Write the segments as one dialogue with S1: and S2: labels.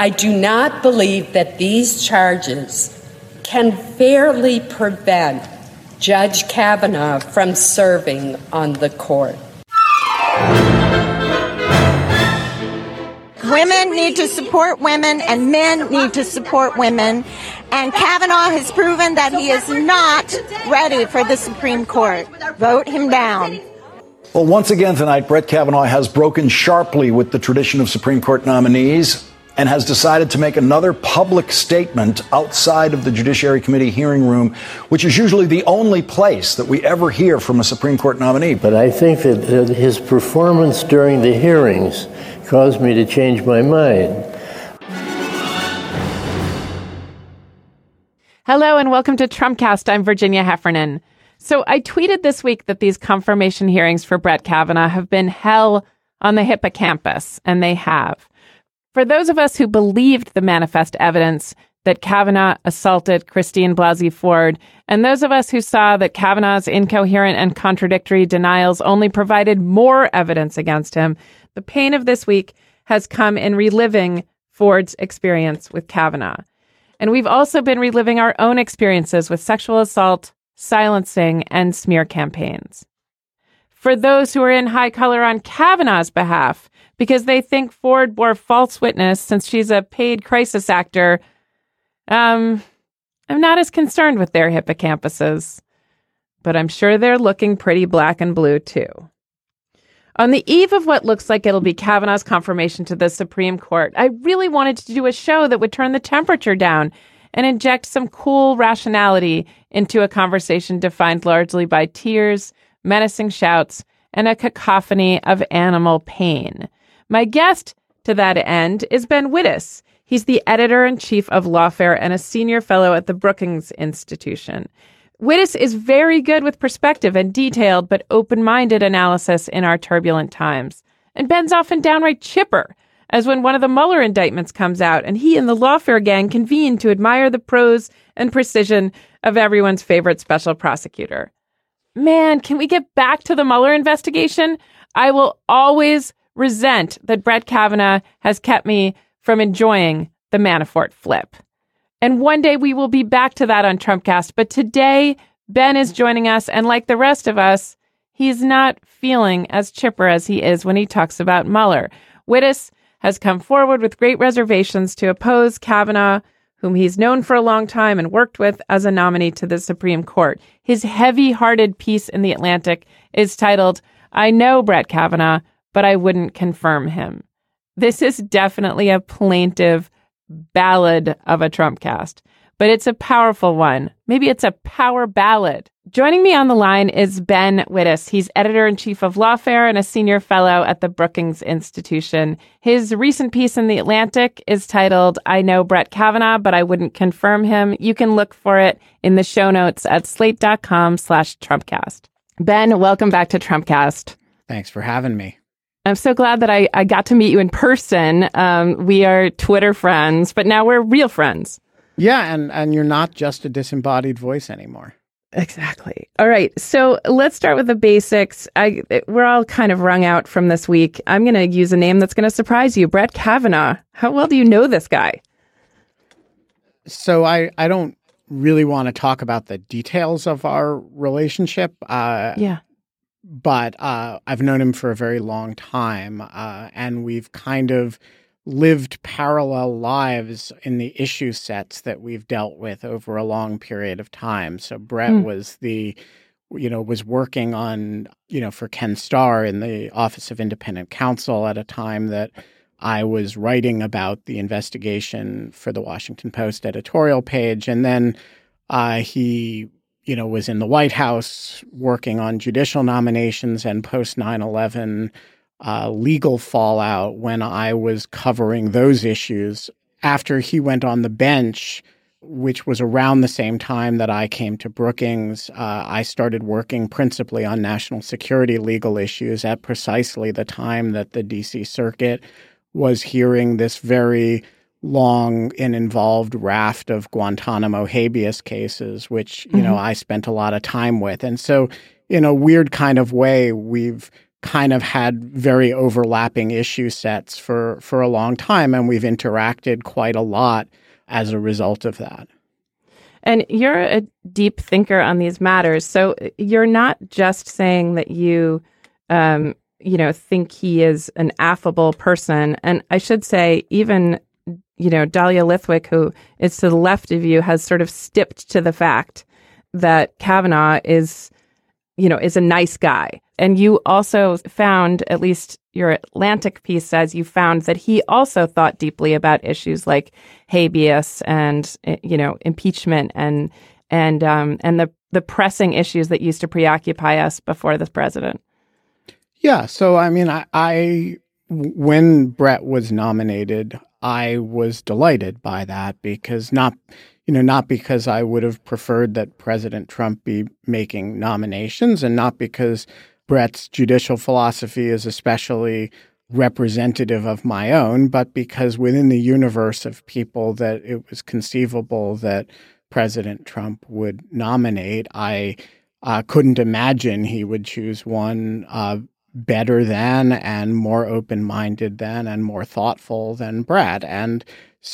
S1: I do not believe that these charges can fairly prevent Judge Kavanaugh from serving on the court.
S2: Women need to support women and men need to support women. And Kavanaugh has proven that he is not ready for the Supreme Court. Vote him down.
S3: Well, once again tonight, Brett Kavanaugh has broken sharply with the tradition of Supreme Court nominees and has decided to make another public statement outside of the Judiciary Committee hearing room, which is usually the only place that we ever hear from a Supreme Court nominee.
S4: But I think that his performance during the hearings caused me to change my mind.
S5: Hello and welcome to Trumpcast. I'm Virginia Heffernan. So I tweeted this week that these confirmation hearings for Brett Kavanaugh have been hell on the hippocampus, and they have. For those of us who believed the manifest evidence that Kavanaugh assaulted Christine Blasey Ford, and those of us who saw that Kavanaugh's incoherent and contradictory denials only provided more evidence against him, the pain of this week has come in reliving Ford's experience with Kavanaugh. And we've also been reliving our own experiences with sexual assault, silencing, and smear campaigns. For those who are in high color on Kavanaugh's behalf, because they think Ford bore false witness since she's a paid crisis actor. Um, I'm not as concerned with their hippocampuses, but I'm sure they're looking pretty black and blue too. On the eve of what looks like it'll be Kavanaugh's confirmation to the Supreme Court, I really wanted to do a show that would turn the temperature down and inject some cool rationality into a conversation defined largely by tears, menacing shouts, and a cacophony of animal pain. My guest to that end is Ben Wittes. He's the editor in chief of Lawfare and a senior fellow at the Brookings Institution. Wittes is very good with perspective and detailed but open minded analysis in our turbulent times. And Ben's often downright chipper, as when one of the Mueller indictments comes out and he and the Lawfare gang convene to admire the prose and precision of everyone's favorite special prosecutor. Man, can we get back to the Mueller investigation? I will always resent that Brett Kavanaugh has kept me from enjoying the Manafort flip. And one day we will be back to that on Trumpcast. But today, Ben is joining us. And like the rest of us, he's not feeling as chipper as he is when he talks about Mueller. Wittes has come forward with great reservations to oppose Kavanaugh, whom he's known for a long time and worked with as a nominee to the Supreme Court. His heavy hearted piece in The Atlantic is titled, I Know Brett Kavanaugh, but I wouldn't confirm him. This is definitely a plaintive ballad of a Trump cast, but it's a powerful one. Maybe it's a power ballad. Joining me on the line is Ben Wittes. He's editor in chief of Lawfare and a senior fellow at the Brookings Institution. His recent piece in The Atlantic is titled, I Know Brett Kavanaugh, but I wouldn't confirm him. You can look for it in the show notes at slate.com slash Trumpcast. Ben, welcome back to Trumpcast.
S6: Thanks for having me.
S5: I'm so glad that I, I got to meet you in person. Um, we are Twitter friends, but now we're real friends.
S6: Yeah, and, and you're not just a disembodied voice anymore.
S5: Exactly. All right. So let's start with the basics. I we're all kind of wrung out from this week. I'm going to use a name that's going to surprise you, Brett Kavanaugh. How well do you know this guy?
S6: So I I don't really want to talk about the details of our relationship.
S5: Uh, yeah
S6: but uh, I've known him for a very long time, uh, and we've kind of lived parallel lives in the issue sets that we've dealt with over a long period of time. So Brett mm. was the, you know, was working on, you know, for Ken Starr in the Office of Independent Counsel at a time that I was writing about the investigation for the Washington Post editorial page, and then uh, he you know, was in the White House working on judicial nominations and post 9 11 uh, legal fallout when I was covering those issues. After he went on the bench, which was around the same time that I came to Brookings, uh, I started working principally on national security legal issues at precisely the time that the DC Circuit was hearing this very long and involved raft of Guantanamo habeas cases, which, you mm-hmm. know, I spent a lot of time with. And so, in a weird kind of way, we've kind of had very overlapping issue sets for for a long time and we've interacted quite a lot as a result of that.
S5: And you're a deep thinker on these matters. So you're not just saying that you um, you know, think he is an affable person. And I should say, even, you know, Dahlia Lithwick, who is to the left of you, has sort of stepped to the fact that Kavanaugh is, you know, is a nice guy. And you also found, at least your Atlantic piece says, you found that he also thought deeply about issues like habeas and, you know, impeachment and, and, um, and the, the pressing issues that used to preoccupy us before this president.
S6: Yeah. So, I mean, I, I, when Brett was nominated, I was delighted by that because not, you know, not because I would have preferred that President Trump be making nominations and not because Brett's judicial philosophy is especially representative of my own, but because within the universe of people that it was conceivable that President Trump would nominate, I uh, couldn't imagine he would choose one uh, better than and more open minded than and more thoughtful than Brett. And,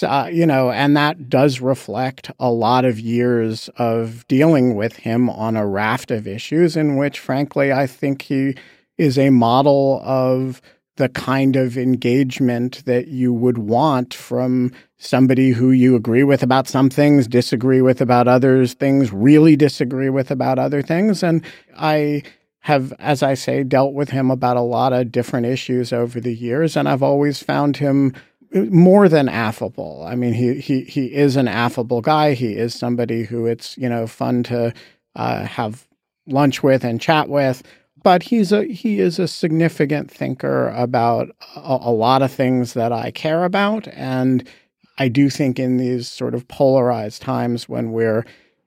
S6: uh, you know, and that does reflect a lot of years of dealing with him on a raft of issues in which, frankly, I think he is a model of the kind of engagement that you would want from somebody who you agree with about some things, disagree with about others things, really disagree with about other things. And I have, as I say, dealt with him about a lot of different issues over the years, and I've always found him more than affable. I mean, he he he is an affable guy. He is somebody who it's you know fun to uh, have lunch with and chat with. But he's a he is a significant thinker about a, a lot of things that I care about, and I do think in these sort of polarized times when we're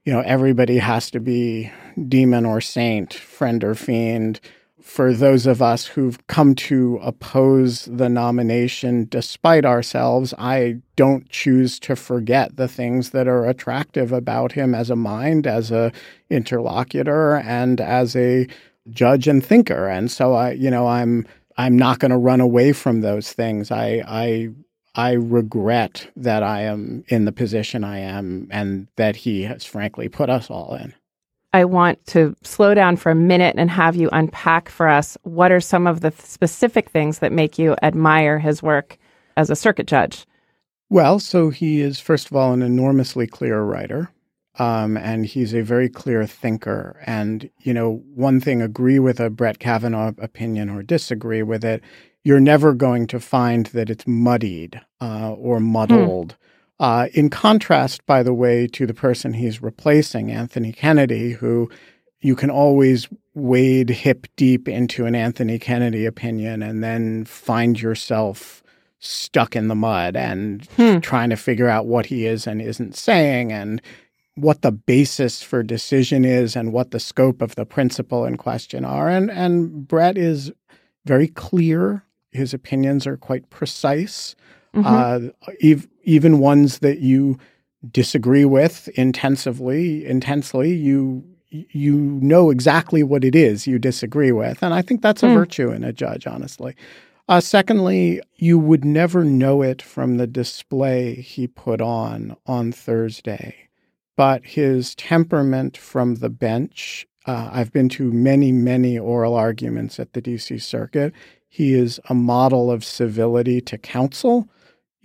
S6: you know, everybody has to be demon or saint, friend or fiend. For those of us who've come to oppose the nomination despite ourselves, I don't choose to forget the things that are attractive about him as a mind, as a interlocutor, and as a judge and thinker. And so I, you know, I'm I'm not going to run away from those things. I I I regret that I am in the position I am and that he has frankly put us all in.
S5: I want to slow down for a minute and have you unpack for us what are some of the specific things that make you admire his work as a circuit judge?
S6: Well, so he is, first of all, an enormously clear writer. Um, and he's a very clear thinker. And, you know, one thing, agree with a Brett Kavanaugh opinion or disagree with it, you're never going to find that it's muddied uh, or muddled. Hmm. Uh, in contrast, by the way, to the person he's replacing, Anthony Kennedy, who you can always wade hip deep into an Anthony Kennedy opinion and then find yourself stuck in the mud and hmm. trying to figure out what he is and isn't saying and what the basis for decision is and what the scope of the principle in question are. And and Brett is very clear his opinions are quite precise, mm-hmm. uh, ev- even ones that you disagree with intensively, intensely. You you know exactly what it is you disagree with, and I think that's a mm. virtue in a judge, honestly. Uh, secondly, you would never know it from the display he put on on Thursday, but his temperament from the bench. Uh, I've been to many, many oral arguments at the DC Circuit. He is a model of civility to counsel.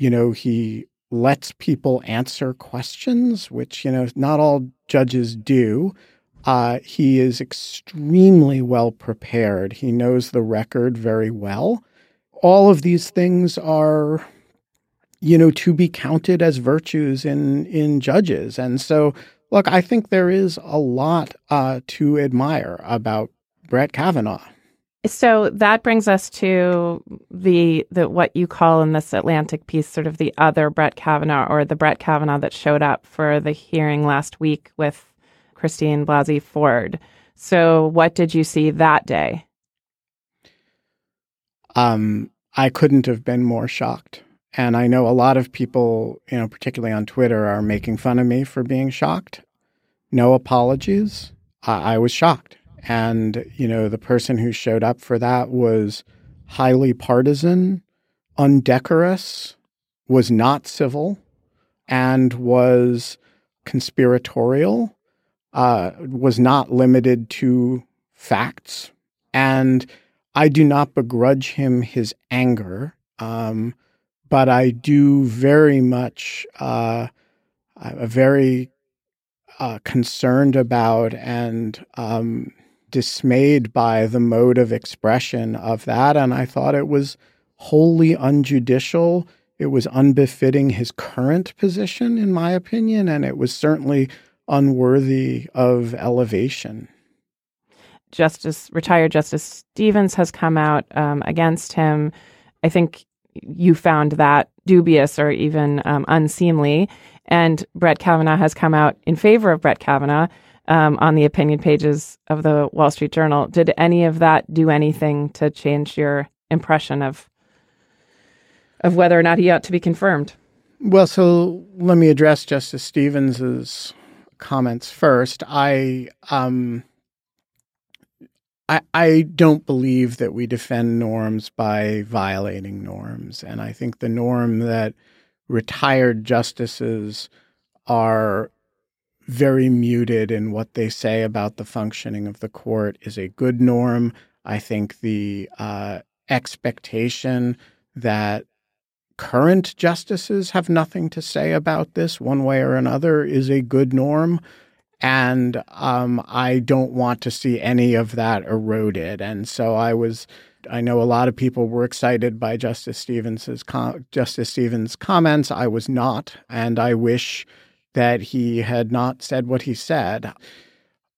S6: You know, he lets people answer questions, which, you know, not all judges do. Uh, he is extremely well prepared. He knows the record very well. All of these things are, you know, to be counted as virtues in in judges. And so, look, I think there is a lot uh, to admire about Brett Kavanaugh.
S5: So that brings us to the the what you call in this Atlantic piece, sort of the other Brett Kavanaugh, or the Brett Kavanaugh that showed up for the hearing last week with Christine Blasey Ford. So, what did you see that day?
S6: Um, I couldn't have been more shocked, and I know a lot of people, you know, particularly on Twitter, are making fun of me for being shocked. No apologies. I, I was shocked And, you know, the person who showed up for that was highly partisan, undecorous, was not civil, and was conspiratorial, uh, was not limited to facts. And I do not begrudge him his anger, um, but I do very much, uh, very uh, concerned about and um, dismayed by the mode of expression of that. And I thought it was wholly unjudicial. It was unbefitting his current position, in my opinion, and it was certainly unworthy of elevation.
S5: Justice retired Justice Stevens has come out um, against him. I think you found that dubious or even um, unseemly. And Brett Kavanaugh has come out in favor of Brett Kavanaugh um, on the opinion pages of the Wall Street Journal. Did any of that do anything to change your impression of of whether or not he ought to be confirmed?
S6: Well, so let me address Justice Stevens's comments first. I um, I, I don't believe that we defend norms by violating norms. And I think the norm that retired justices are very muted in what they say about the functioning of the court is a good norm. I think the uh, expectation that current justices have nothing to say about this one way or another is a good norm. And um, I don't want to see any of that eroded. And so I was, I know a lot of people were excited by Justice Stevens's com- Justice Stevens' comments. I was not, and I wish that he had not said what he said.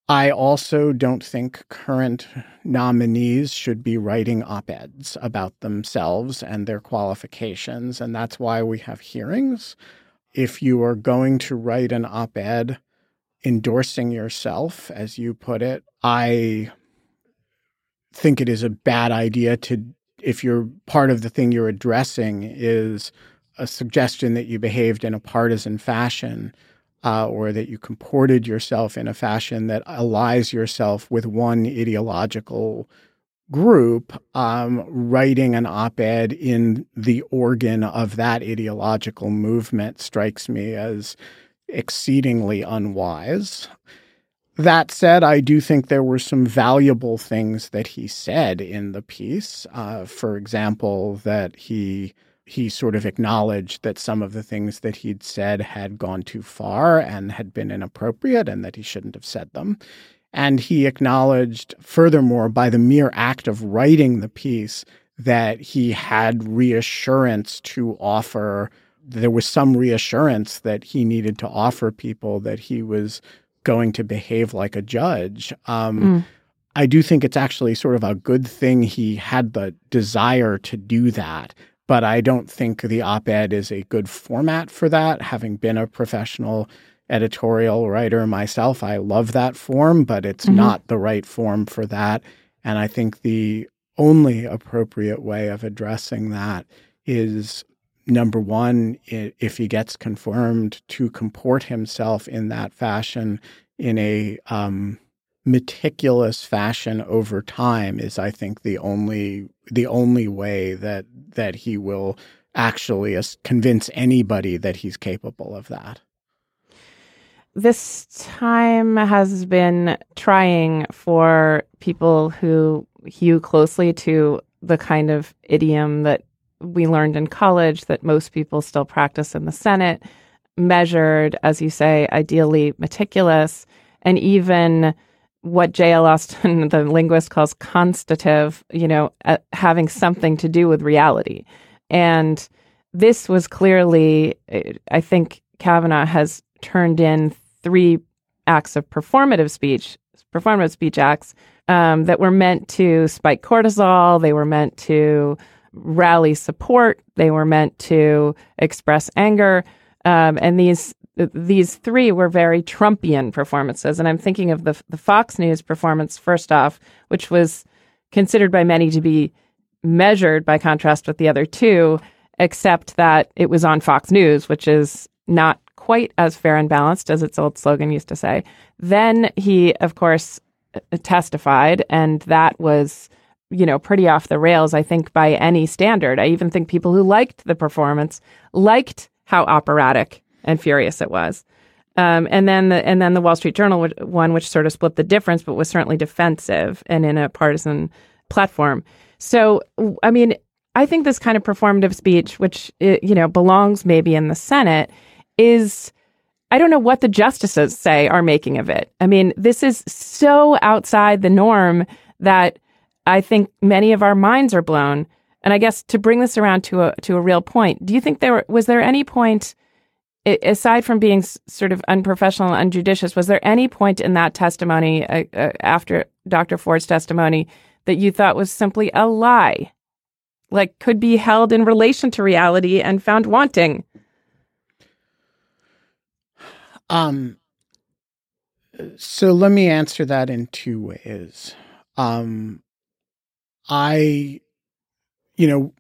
S6: I also don't think current nominees should be writing op eds about themselves and their qualifications, and that's why we have hearings. If you are going to write an op ed endorsing yourself, as you put it, I think it is a bad idea to, if you're part of the thing you're addressing is a suggestion that you behaved in a partisan fashion. Uh, or that you comported yourself in a fashion that allies yourself with one ideological group, um, writing an op ed in the organ of that ideological movement strikes me as exceedingly unwise. That said, I do think there were some valuable things that he said in the piece. Uh, for example, that he he sort of acknowledged that some of the things that he'd said had gone too far and had been inappropriate, and that he shouldn't have said them. And he acknowledged, furthermore, by the mere act of writing the piece, that he had reassurance to offer there was some reassurance that he needed to offer people that he was going to behave like a judge. Um, mm. I do think it's actually sort of a good thing he had the desire to do that. But I don't think the op ed is a good format for that. Having been a professional editorial writer myself, I love that form, but it's mm-hmm. not the right form for that. And I think the only appropriate way of addressing that is number one, if he gets confirmed, to comport himself in that fashion in a um, meticulous fashion over time is, I think, the only the only way that that he will actually convince anybody that he's capable of that.
S5: This time has been trying for people who hew closely to the kind of idiom that we learned in college that most people still practice in the Senate, measured, as you say, ideally meticulous, and even what J.L. Austin, the linguist, calls constative, you know, uh, having something to do with reality. And this was clearly, I think Kavanaugh has turned in three acts of performative speech, performative speech acts um, that were meant to spike cortisol. They were meant to rally support. They were meant to express anger. Um, and these these three were very Trumpian performances. And I'm thinking of the the Fox News performance first off, which was considered by many to be measured by contrast with the other two, except that it was on Fox News, which is not quite as fair and balanced as its old slogan used to say. Then he, of course, uh, testified, and that was, you know, pretty off the rails, I think, by any standard. I even think people who liked the performance liked how operatic and furious it was. Um, and then the and then the Wall Street Journal one, which sort of split the difference, but was certainly defensive and in a partisan platform. So, I mean, I think this kind of performative speech, which you know belongs maybe in the Senate, is I don't know what the justices say are making of it. I mean, this is so outside the norm that I think many of our minds are blown. And I guess to bring this around to a to a real point, do you think there was there any point aside from being sort of unprofessional and unjudicious, was there any point in that testimony uh, after Dr. Ford's testimony that you thought was simply a lie, like could be held in relation to reality and found wanting?
S6: Um. So let me answer that in two ways. Um, I, you know,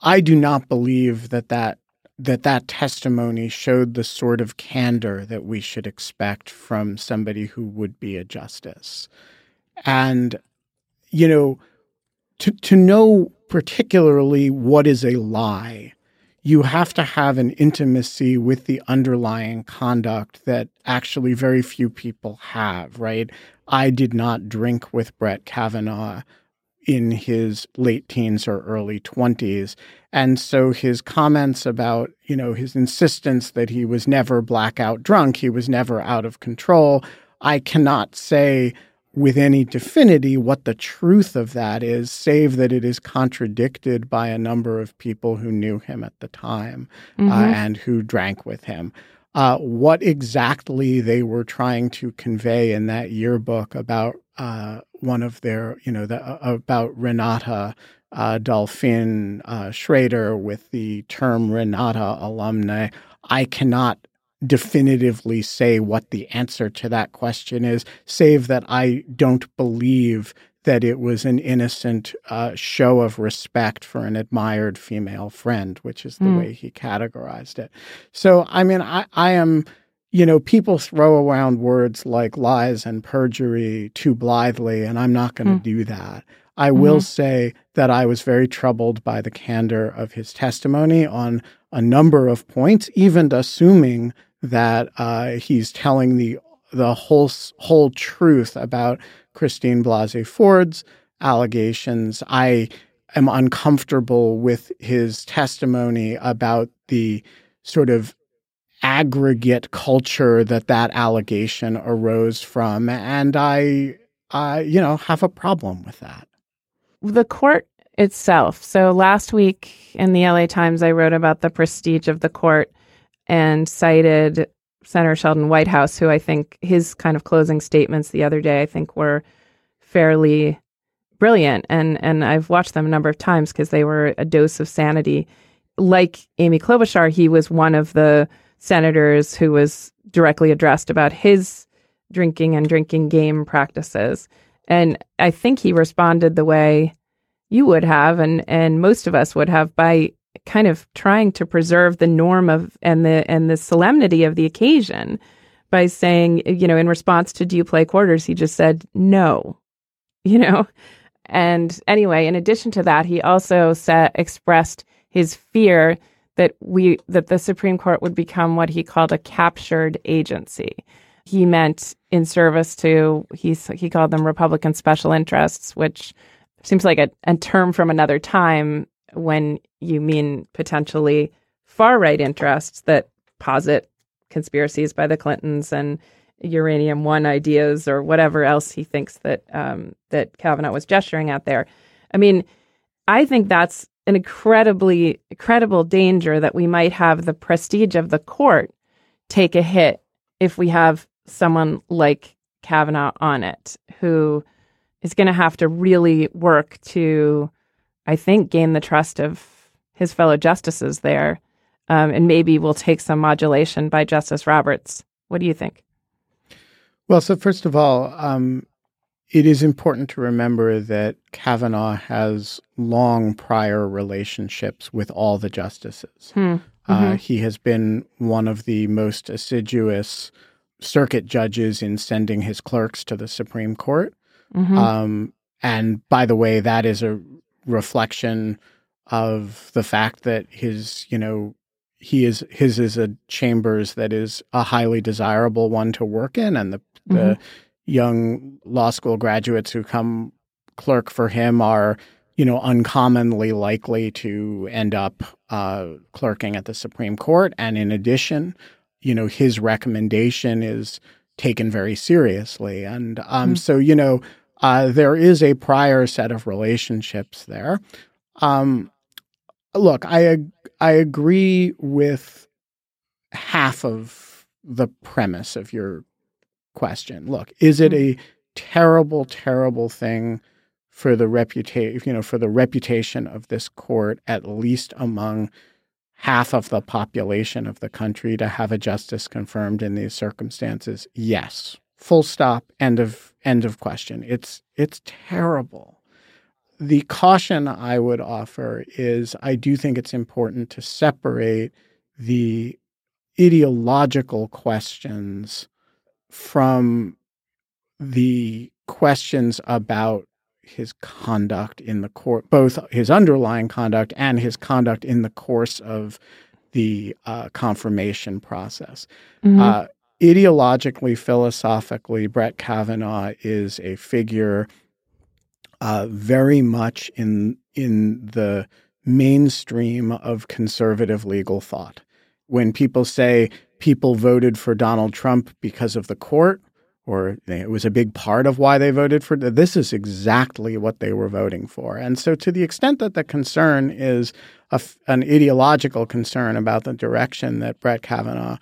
S6: I do not believe that that that that testimony showed the sort of candor that we should expect from somebody who would be a justice. And, you know, to, to know particularly what is a lie, you have to have an intimacy with the underlying conduct that actually very few people have, right? I did not drink with Brett Kavanaugh in his late teens or early 20s. And so his comments about, you know, his insistence that he was never blackout drunk, he was never out of control, I cannot say with any definity what the truth of that is, save that it is contradicted by a number of people who knew him at the time uh, mm-hmm. uh, and who drank with him. Uh, what exactly they were trying to convey in that yearbook about uh, one of their, you know, the, uh, about Renata uh, Dolphin uh, Schroeder with the term Renata alumni. I cannot definitively say what the answer to that question is, save that I don't believe that it was an innocent uh, show of respect for an admired female friend, which is the mm. way he categorized it. So, I mean, I, I am you know, people throw around words like lies and perjury too blithely, and I'm not going to mm. do that. I mm-hmm. will say that I was very troubled by the candor of his testimony on a number of points, even assuming that uh, he's telling the the whole whole truth about Christine Blasey Ford's allegations. I am uncomfortable with his testimony about the sort of aggregate culture that that allegation arose from, and I, I, you know, have a problem with that.
S5: The court itself. So last week in the LA Times, I wrote about the prestige of the court and cited Senator Sheldon Whitehouse, who I think his kind of closing statements the other day, I think were fairly brilliant. And, and I've watched them a number of times because they were a dose of sanity. Like Amy Klobuchar, he was one of the senators who was directly addressed about his drinking and drinking game practices. And I think he responded the way you would have and and most of us would have by kind of trying to preserve the norm of and the and the solemnity of the occasion by saying, you know, in response to do you play quarters, he just said no. You know? And anyway, in addition to that, he also said expressed his fear that we that the Supreme Court would become what he called a captured agency. He meant in service to he he called them Republican special interests, which seems like a, a term from another time when you mean potentially far right interests that posit conspiracies by the Clintons and uranium one ideas or whatever else he thinks that um, that Kavanaugh was gesturing at there. I mean, I think that's an incredibly incredible danger that we might have the prestige of the court take a hit if we have someone like Kavanaugh on it, who is going to have to really work to, I think, gain the trust of his fellow justices there. Um, and maybe we'll take some modulation by Justice Roberts. What do you think?
S6: Well, so first of all, um, it is important to remember that Kavanaugh has long prior relationships with all the justices. Hmm. Uh, mm-hmm. He has been one of the most assiduous circuit judges in sending his clerks to the Supreme Court. Mm-hmm. Um, and by the way, that is a reflection of the fact that his, you know, he is his is a chambers that is a highly desirable one to work in, and the mm-hmm. the young law school graduates who come clerk for him are you know uncommonly likely to end up uh, clerking at the Supreme Court, and in addition, you know his recommendation is taken very seriously, and um, mm-hmm. so you know uh, there is a prior set of relationships there. Um, look, I I agree with half of the premise of your question. Look, is it a mm. terrible, terrible thing for the reputation, you know, for the reputation of this court, at least among half of the population of the country, to have a justice confirmed in these circumstances? Yes. Full stop. End of end of question. It's it's terrible the caution I would offer is I do think it's important to separate the ideological questions from the questions about his conduct in the court, both his underlying conduct and his conduct in the course of the uh, confirmation process. Mm-hmm. Uh, ideologically, philosophically, Brett Kavanaugh is a figure uh, very much in in the mainstream of conservative legal thought. When people say people voted for Donald Trump because of the court, or it was a big part of why they voted for this is exactly what they were voting for. And so, to the extent that the concern is a, an ideological concern about the direction that Brett Kavanaugh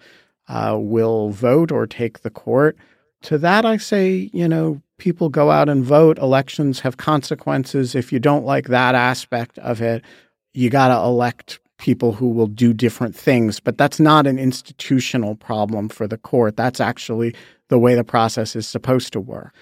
S6: uh, will vote or take the court, to that I say, you know, people go out and vote. Elections have consequences. If you don't like that aspect of it, you got to elect people who will do different things. But that's not an institutional problem for the court. That's actually the way the process is supposed to work.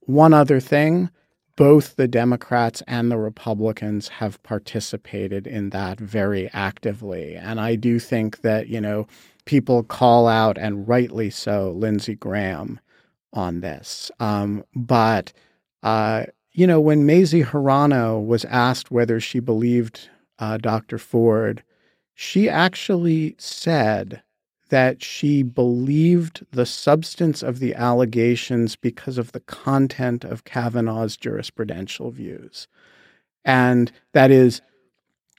S6: One other thing both the Democrats and the Republicans have participated in that very actively. And I do think that, you know, people call out, and rightly so, Lindsey Graham on this. Um, but, uh, you know, when Mazie Hirono was asked whether she believed uh, Dr. Ford, she actually said that she believed the substance of the allegations because of the content of Kavanaugh's jurisprudential views. And that is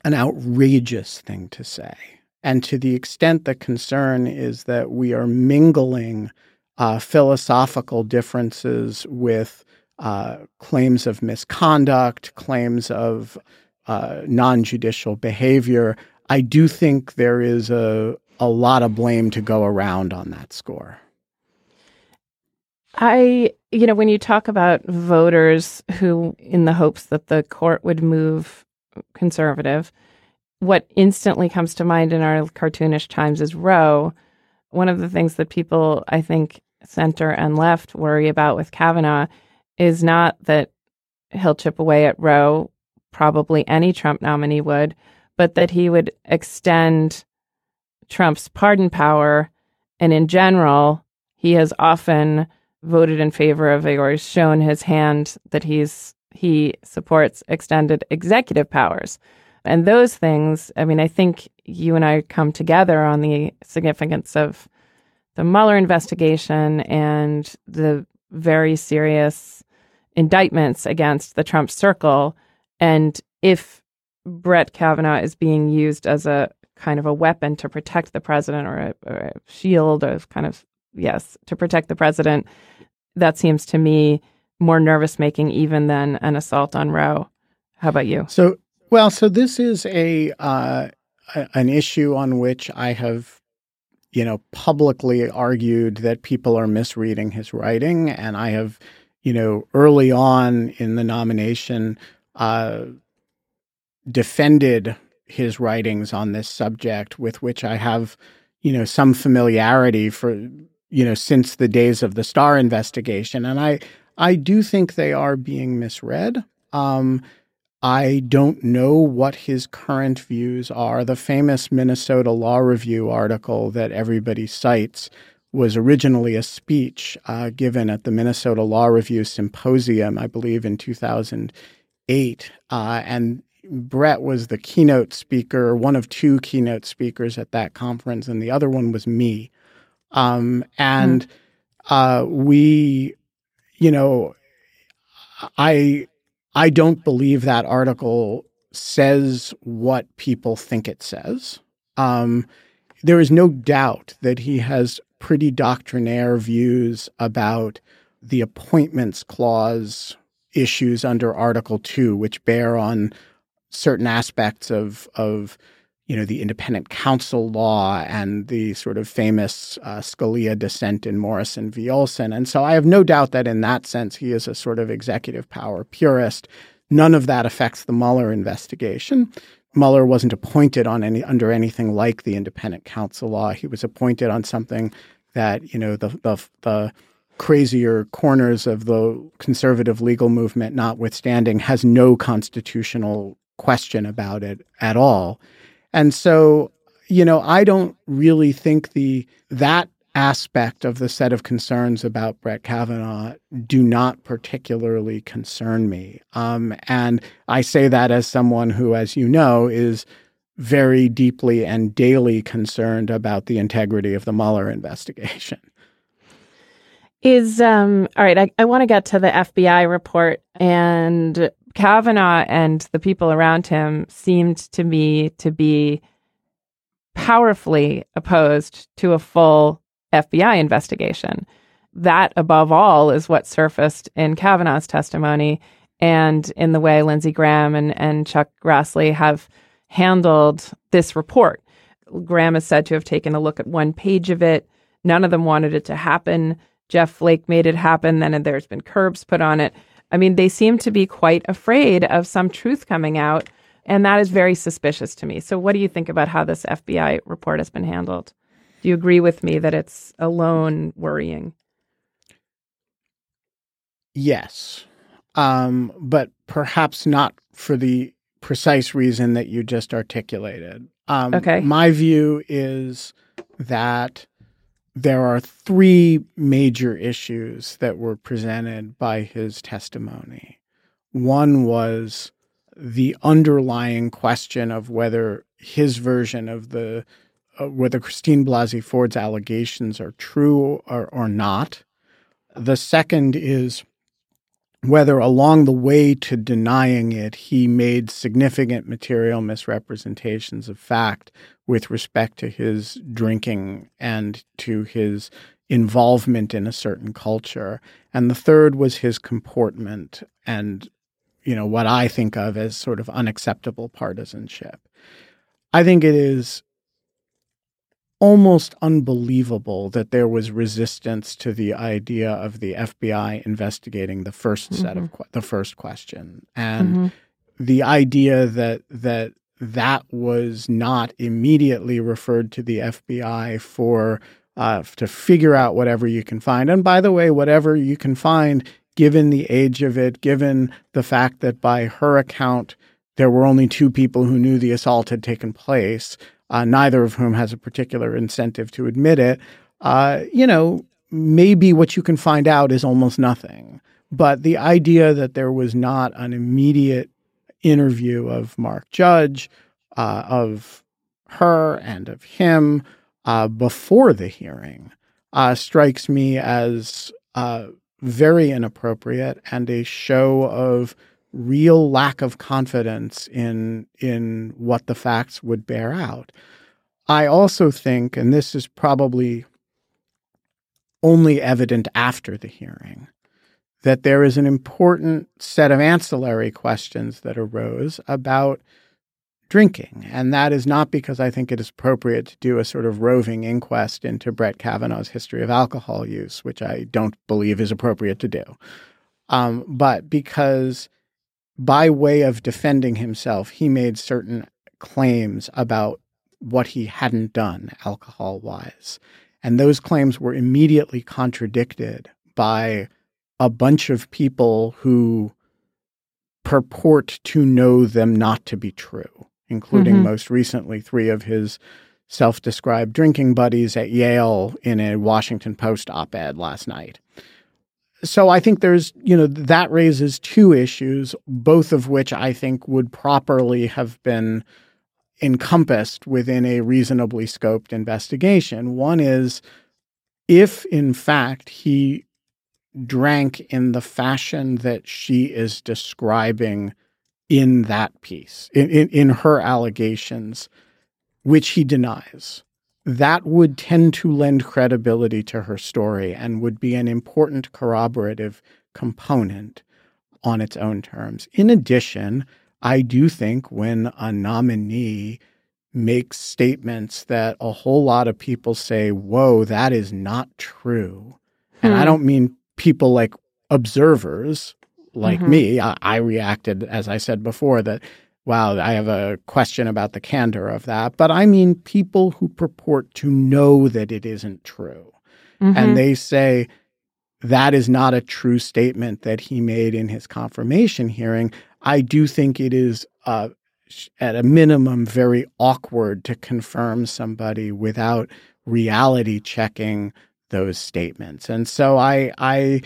S6: an outrageous thing to say. And to the extent the concern is that we are mingling uh, philosophical differences with uh, claims of misconduct, claims of uh, non judicial behavior. I do think there is a, a lot of blame to go around on that score.
S5: I, you know, when you talk about voters who, in the hopes that the court would move conservative, what instantly comes to mind in our cartoonish times is Roe. One of the things that people, I think, center and left worry about with Kavanaugh is not that he'll chip away at Roe, probably any Trump nominee would, but that he would extend Trump's pardon power. And in general, he has often voted in favor of or shown his hand that he's he supports extended executive powers. And those things, I mean, I think you and I come together on the significance of the Mueller investigation and the very serious indictments against the Trump circle. And if Brett Kavanaugh is being used as a kind of a weapon to protect the president or a, or a shield of kind of, yes, to protect the president, that seems to me more nervous making even than an assault on Roe. How about you?
S6: So, well, so this is a, uh, an issue on which I have you know, publicly argued that people are misreading his writing. And I have, you know, early on in the nomination, uh, defended his writings on this subject, with which I have, you know, some familiarity for, you know, since the days of the Starr investigation. And I, I do think they are being misread. Um, I don't know what his current views are. The famous Minnesota Law Review article that everybody cites was originally a speech uh, given at the Minnesota Law Review Symposium, I believe, in 2008. Uh, and Brett was the keynote speaker, one of two keynote speakers at that conference, and the other one was me. Um, and mm. we, you know, I I don't believe that article says what people think it says. Um, there is no doubt that he has pretty doctrinaire views about the appointments clause issues under Article 2, which bear on certain aspects of, of you know, the independent counsel law and the sort of famous uh, Scalia dissent in Morrison v. Olson. And so I have no doubt that in that sense, he is a sort of executive power purist. None of that affects the Mueller investigation. Mueller wasn't appointed on any under anything like the independent counsel law. He was appointed on something that you know the the, the crazier corners of the conservative legal movement notwithstanding has no constitutional question about it at all. And so, you know, I don't really think the that aspect of the set of concerns about Brett Kavanaugh do not particularly concern me. Um, and I say that as someone who, as you know, is very deeply and daily concerned about the integrity of the Mueller investigation.
S5: Is um all right, I, I want to get to the FBI report and Kavanaugh and the people around him seemed to me to be powerfully opposed to a full FBI investigation. That, above all, is what surfaced in Kavanaugh's testimony and in the way Lindsey Graham and, and Chuck Grassley have handled this report. Graham is said to have taken a look at one page of it. None of them wanted it to happen. Jeff Flake made it happen. Then there's been curbs put on it. I mean, they seem to be quite afraid of some truth coming out. And that is very suspicious to me. So, what do you think about how this FBI report has been handled? Do you agree with me that it's alone worrying?
S6: Yes. Um, but perhaps not for the precise reason that you just articulated. Um,
S5: okay.
S6: My view is that there are three major issues that were presented by his testimony. One was the underlying question of whether his version of the uh, whether Christine Blasey Ford's allegations are true or, or not. The second is whether along the way to denying it, he made significant material misrepresentations of fact with respect to his drinking and to his involvement in a certain culture. And the third was his comportment and, you know, what I think of as sort of unacceptable partisanship. I think it is almost unbelievable that there was resistance to the idea of the FBI investigating the 1st mm-hmm. set of mm-hmm. the first question and mm-hmm. the idea that that that was not immediately referred to the FBI for uh, to figure out whatever you can find. And by the way, whatever you can find, given the age of it, given the fact that by her account there were only two people who knew the assault had taken place, uh, neither of whom has a particular incentive to admit it, uh, you know, maybe what you can find out is almost nothing. But the idea that there was not an immediate interview of Mark Judge, uh, of her and of him uh, before the hearing uh, strikes me as uh, very inappropriate and a show of real lack of confidence in in what the facts would bear out. I also think, and this is probably only evident after the hearing, that there is an important set of ancillary questions that arose about drinking. And that is not because I think it is appropriate to do a sort of roving inquest into Brett Kavanaugh's history of alcohol use, which I don't believe is appropriate to do, um, but because by way of defending himself, he made certain claims about what he hadn't done alcohol wise. And those claims were immediately contradicted by a bunch of people who purport to know them not to be true, including mm-hmm. most recently three of his self described drinking buddies at Yale in a Washington Post op ed last night. So I think there's, you know, that raises two issues, both of which I think would properly have been encompassed within a reasonably scoped investigation. One is if, in fact, he drank in the fashion that she is describing in that piece, in, in, in her allegations, which he denies, that would tend to lend credibility to her story and would be an important corroborative component on its own terms. In addition, I do think when a nominee makes statements that a whole lot of people say, whoa, that is not true. Hmm. And I hmm. don't mean people like observers like mm-hmm. me. I, I reacted, as I said before, that wow, I have a question about the candor of that. But I mean people who purport to know that it isn't true. Mm-hmm. And they say that is not a true statement that he made in his confirmation hearing. I do think it is, uh, at a minimum, very awkward to confirm somebody without reality checking those statements. And so I, I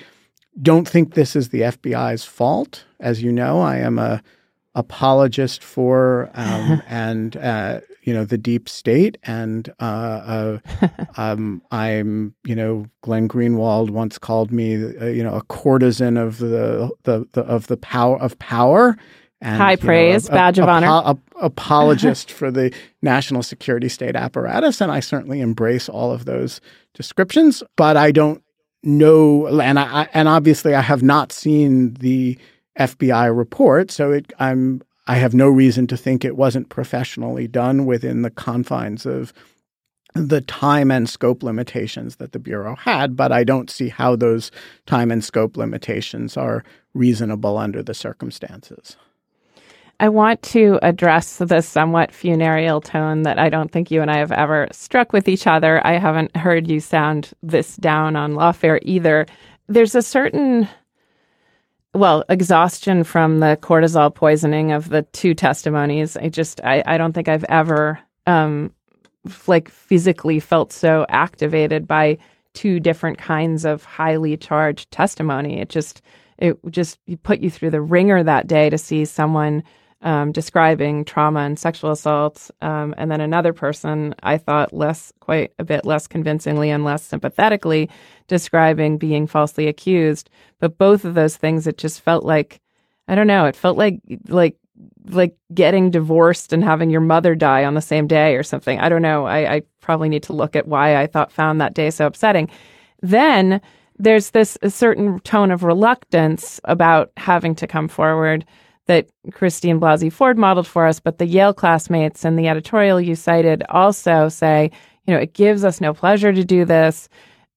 S6: don't think this is the FBI's fault. As you know, I am a apologist for um, and uh, you know the deep state. And uh, uh, um, I'm you know Glenn Greenwald once called me uh, you know a courtesan of the, the, the of the power of power.
S5: And, high praise know, a, badge a, of a, honor.
S6: apologist for the national security state apparatus. And I certainly embrace all of those descriptions but I don't know and I and obviously I have not seen the FBI report. So it, I'm I have no reason to think it wasn't professionally done within the confines of the time and scope limitations that the Bureau had, but I don't see how those time and scope limitations are reasonable under the circumstances.
S5: I want to address the somewhat funereal tone that I don't think you and I have ever struck with each other. I haven't heard you sound this down on lawfare either. There's a certain well, exhaustion from the cortisol poisoning of the two testimonies. I just, I, I don't think I've ever, um, like physically felt so activated by two different kinds of highly charged testimony. It just, it just put you through the wringer that day to see someone um, describing trauma and sexual assault, um, and then another person I thought less, quite a bit less convincingly and less sympathetically describing being falsely accused. But both of those things, it just felt like, I don't know, it felt like like like getting divorced and having your mother die on the same day or something. I don't know. I, I probably need to look at why I thought found that day so upsetting. Then there's this certain tone of reluctance about having to come forward that Christine Blasey Ford modeled for us, but the Yale classmates and the editorial you cited also say, you know, it gives us no pleasure to do this.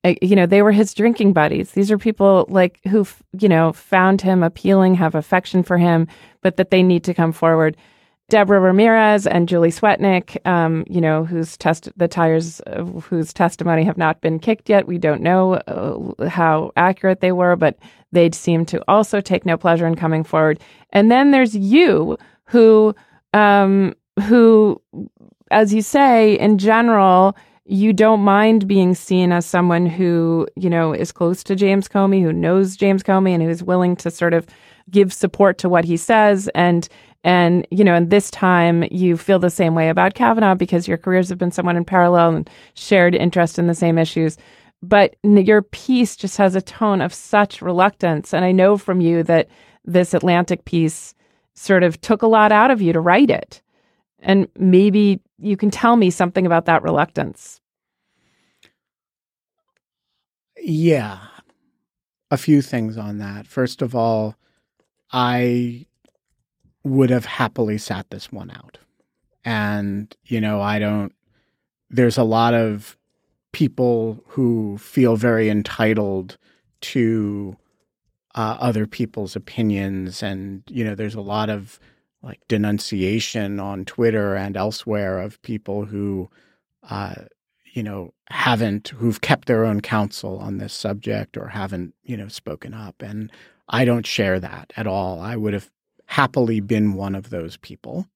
S5: Uh, you know, they were his drinking buddies. These are people like who, you know, found him appealing, have affection for him, but that they need to come forward. Deborah Ramirez and Julie Swetnick, um, you know, whose test the tires whose testimony have not been kicked yet. We don't know uh, how accurate they were, but they seem to also take no pleasure in coming forward. And then there's you, who, um, who, as you say, in general, you don't mind being seen as someone who, you know, is close to James Comey, who knows James Comey, and who's willing to sort of give support to what he says and and, you know, and this time you feel the same way about Kavanaugh because your careers have been somewhat in parallel and shared interest in the same issues. But your piece just has a tone of such reluctance. And I know from you that this Atlantic piece sort of took a lot out of you to write it. And maybe you can tell me something about that reluctance.
S6: Yeah. A few things on that. First of all, I would have happily sat this one out. And, you know, I don't, there's a lot of people who feel very entitled to uh, other people's opinions. And, you know, there's a lot of like denunciation on Twitter and elsewhere of people who, uh, you know, haven't, who've kept their own counsel on this subject or haven't, you know, spoken up. And I don't share that at all. I would have happily been one of those people.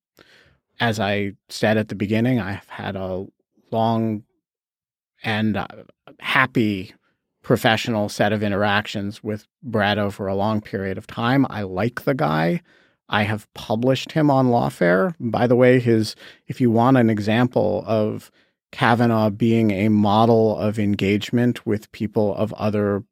S6: As I said at the beginning, I've had a long and uh, happy professional set of interactions with Brett over a long period of time. I like the guy. I have published him on Lawfare. By the way, his if you want an example of Kavanaugh being a model of engagement with people of other,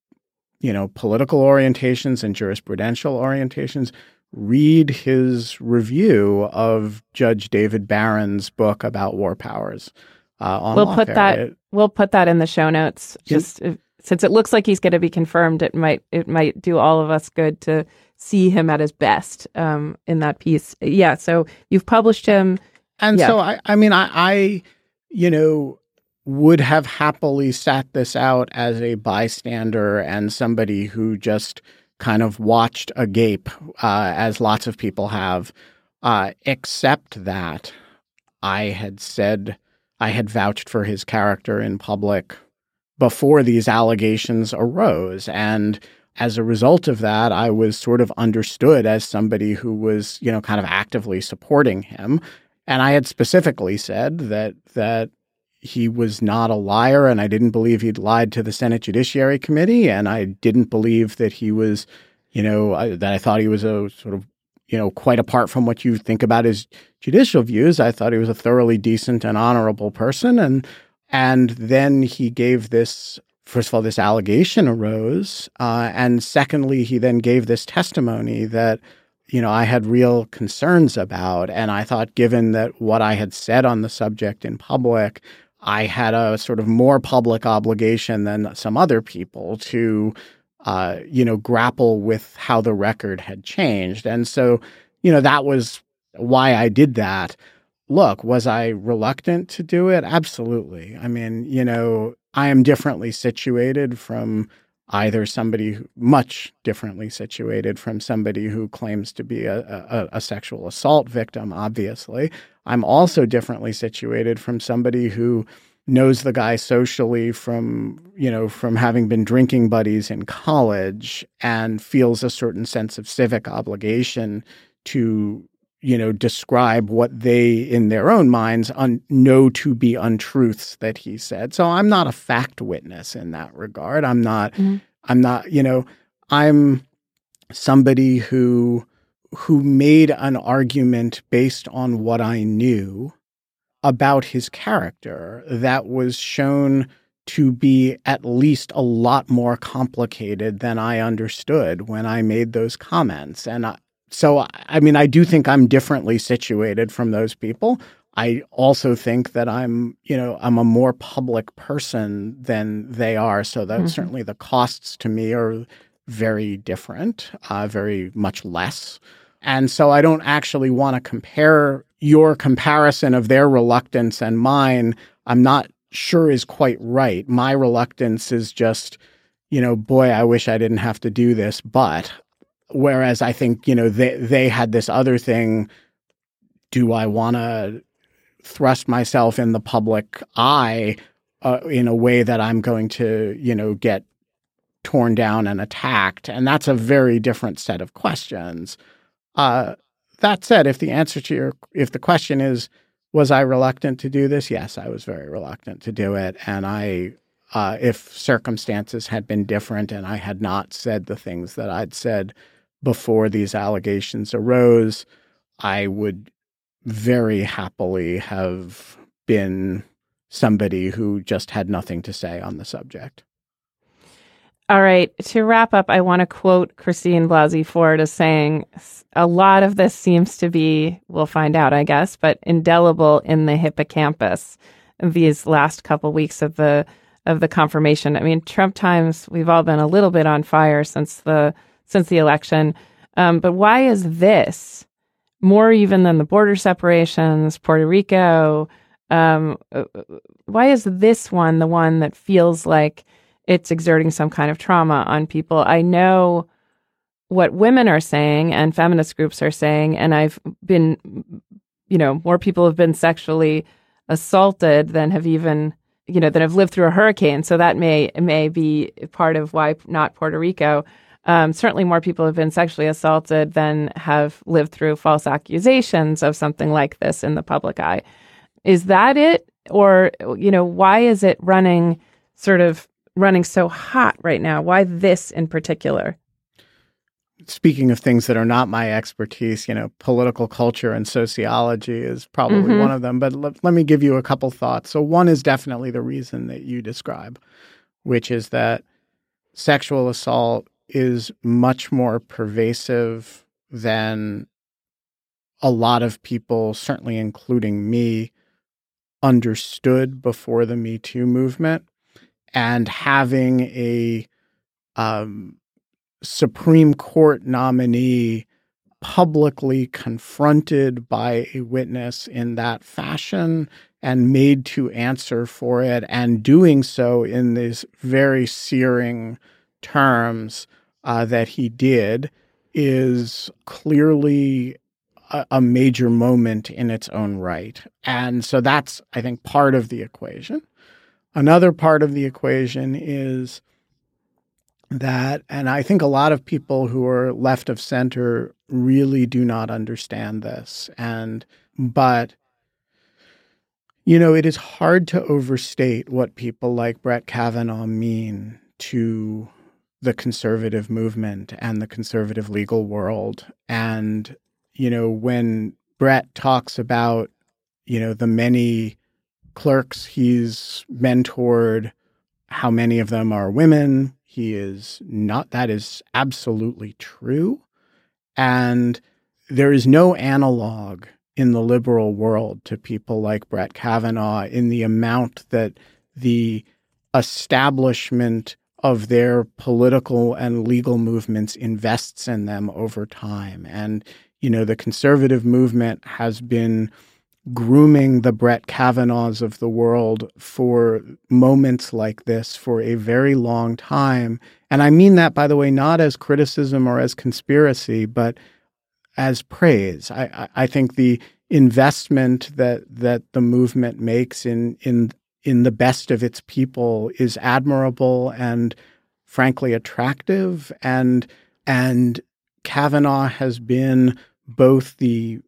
S6: you know, political orientations and jurisprudential orientations, read his review of Judge David Barron's book about war powers. Uh,
S5: we'll put that it, we'll put that in the show notes. Just if, since it looks like he's going to be confirmed, it might it might do all of us good to see him at his best um, in that piece. Yeah. So you've published him,
S6: and
S5: yeah.
S6: so I I mean I, I you know would have happily sat this out as a bystander and somebody who just kind of watched agape, uh, as lots of people have, uh, except that I had said I had vouched for his character in public before these allegations arose. And as a result of that, I was sort of understood as somebody who was, you know, kind of actively supporting him. And I had specifically said that that he was not a liar and I didn't believe he'd lied to the Senate Judiciary Committee and I didn't believe that he was, you know, I, that I thought he was a sort of, you know, quite apart from what you think about his judicial views. I thought he was a thoroughly decent and honorable person and and then he gave this first of all this allegation arose uh, and secondly he then gave this testimony that you know, I had real concerns about. And I thought, given that what I had said on the subject in public I had a sort of more public obligation than some other people to, uh, you know, grapple with how the record had changed. And so, you know, that was why I did that. Look, was I reluctant to do it? Absolutely. I mean, you know, I am differently situated from either somebody much differently situated from somebody who claims to be a, a, a, sexual assault victim, obviously. I'm also differently situated from somebody who knows the guy socially from, you know, from having been drinking buddies in college and feels a certain sense of civic obligation to you know, describe what they, in their own minds, un- know to be untruths that he said. So I'm not a fact witness in that regard. I'm not. Mm-hmm. I'm not. You know, I'm somebody who who made an argument based on what I knew about his character that was shown to be at least a lot more complicated than I understood when I made those comments. And I, so, I mean, I do think I'm differently situated from those people. I also think that I'm, you know, I'm a more public person than they are. So that mm-hmm. certainly the costs to me are very different, uh, very much less. And so I don't actually want to compare your comparison of their reluctance and mine. I'm not sure is quite right. My reluctance is just, you know, boy, I wish I didn't have to do this, but Whereas I think, you know, they they had this other thing. Do I want to thrust myself in the public eye uh, in a way that I'm going to, you know, get torn down and attacked? And that's a very different set of questions. Uh, that said, if the answer to your if the question is was I reluctant to do this? Yes, I was very reluctant to do it, and I uh, if circumstances had been different and I had not said the things that I'd said before these allegations arose, I would very happily have been somebody who just had nothing to say on the subject.
S5: All right. To wrap up, I want to quote Christine Blasey Ford as saying, a lot of this seems to be, we'll find out, I guess, but indelible in the hippocampus these last couple weeks of the of the confirmation. I mean, Trump times, we've all been a little bit on fire since the since the election. Um, but why is this more even than the border separations, Puerto Rico? Um, uh, why is this one the one that feels like it's exerting some kind of trauma on people? I know what women are saying and feminist groups are saying, and I've been, you know, more people have been sexually assaulted than have even you know that have lived through a hurricane so that may may be part of why not Puerto Rico um, certainly, more people have been sexually assaulted than have lived through false accusations of something like this in the public eye. Is that it? or you know, why is it running sort of running so hot right now? Why this in particular?
S6: speaking of things that are not my expertise, you know, political culture and sociology is probably mm-hmm. one of them. But let, let me give you a couple thoughts. So, one is definitely the reason that you describe, which is that sexual assault is much more pervasive than a lot of people, certainly including me, understood before the Me Too movement. And having a um, Supreme Court nominee publicly confronted by a witness in that fashion and made to answer for it, and doing so in these very searing terms uh, that he did, is clearly a, a major moment in its own right. And so that's, I think, part of the equation. Another part of the equation is that, and I think a lot of people who are left of center really do not understand this. And, but, you know, it is hard to overstate what people like Brett Kavanaugh mean to the conservative movement and the conservative legal world. And, you know, when Brett talks about, you know, the many clerks he's mentored, how many of them are women, he is not, that is absolutely true. And there is no analog in the liberal world to people like Brett Kavanaugh in the amount that the establishment of their political and legal movements invests in them over time. And, you know, the conservative movement has been grooming the Brett Kavanaughs of the world for moments like this for a very long time. And I mean that, by the way, not as criticism or as conspiracy, but as praise. I, I think the investment that that the movement makes in in in the best of its people is admirable and frankly attractive and and Kavanaugh has been both the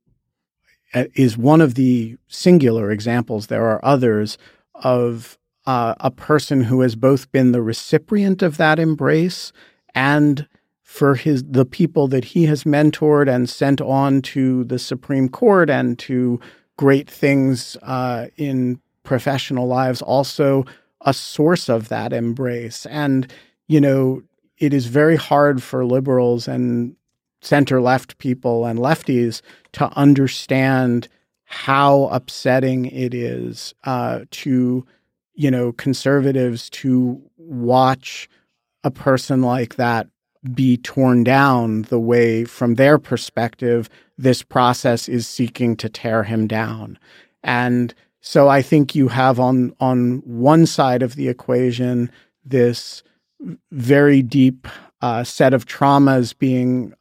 S6: is one of the singular examples. There are others of uh, a person who has both been the recipient of that embrace and for his the people that he has mentored and sent on to the Supreme Court and to great things uh, in professional lives, also a source of that embrace. And you know, it is very hard for liberals and center left people and lefties to understand how upsetting it is uh, to you know conservatives to watch a person like that be torn down the way from their perspective this process is seeking to tear him down. And so i think you have on on one side of the equation this very deep uh, set of traumas being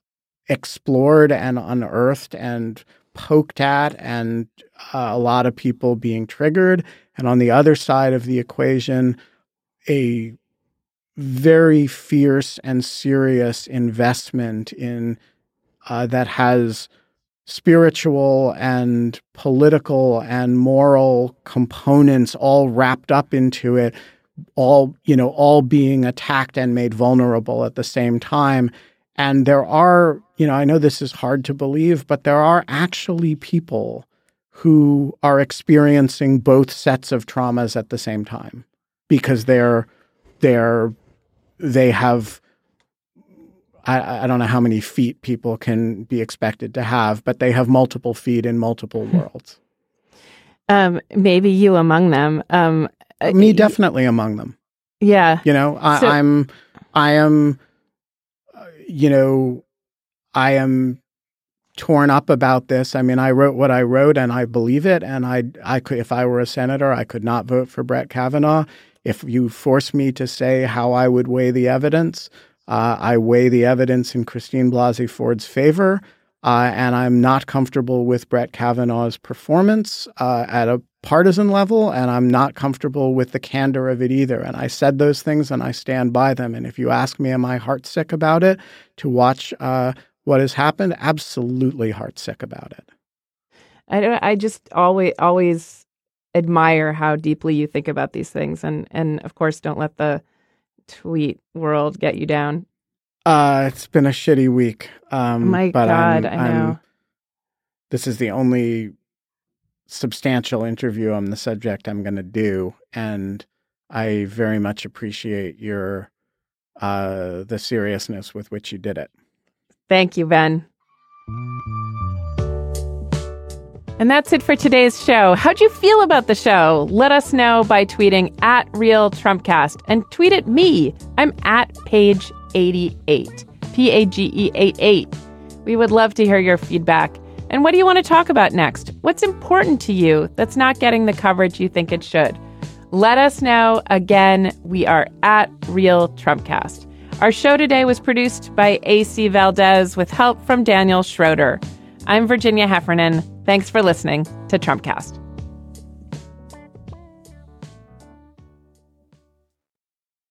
S6: explored and unearthed and poked at, and uh, a lot of people being triggered. And on the other side of the equation, a very fierce and serious investment in uh, that has spiritual and political and moral components all wrapped up into it all you know all being attacked and made vulnerable at the same time and there are, you know, I know this is hard to believe, but there are actually people who are experiencing both sets of traumas at the same time because they're they're they have I, I don't know how many feet people can be expected to have, but they have multiple feet in multiple worlds.
S5: Um, maybe you among them. Um,
S6: Me definitely among them.
S5: Yeah.
S6: You know, I, so, I'm I am you know, I am torn up about this. I mean, I wrote what I wrote and I believe it. And I, I could, if I were a senator, I could not vote for Brett Kavanaugh. If you force me to say how I would weigh the evidence, uh, I weigh the evidence in Christine Blasey Ford's favor. Uh, and I'm not comfortable with Brett Kavanaugh's performance uh, at a partisan level, and I'm not comfortable with the candor of it either. And I said those things, and I stand by them. And if you ask me, am I heartsick about it to watch uh, what has happened? Absolutely heartsick about it.
S5: I don't. I just always always admire how deeply you think about these things, and and of course, don't let the tweet world get you down.
S6: Uh, it's been a shitty week. Um,
S5: My
S6: but
S5: God,
S6: I'm,
S5: I know.
S6: I'm- this is the only substantial interview on the subject I'm going to do, and I very much appreciate your uh, the seriousness with which you did it.
S5: Thank you, Ben. And that's it for today's show. How'd you feel about the show? Let us know by tweeting at Real Trumpcast and tweet at me. I'm at page88, P A G E 88. We would love to hear your feedback. And what do you want to talk about next? What's important to you that's not getting the coverage you think it should? Let us know. Again, we are at Real Trumpcast. Our show today was produced by AC Valdez with help from Daniel Schroeder. I'm Virginia Heffernan. Thanks for listening to Trumpcast.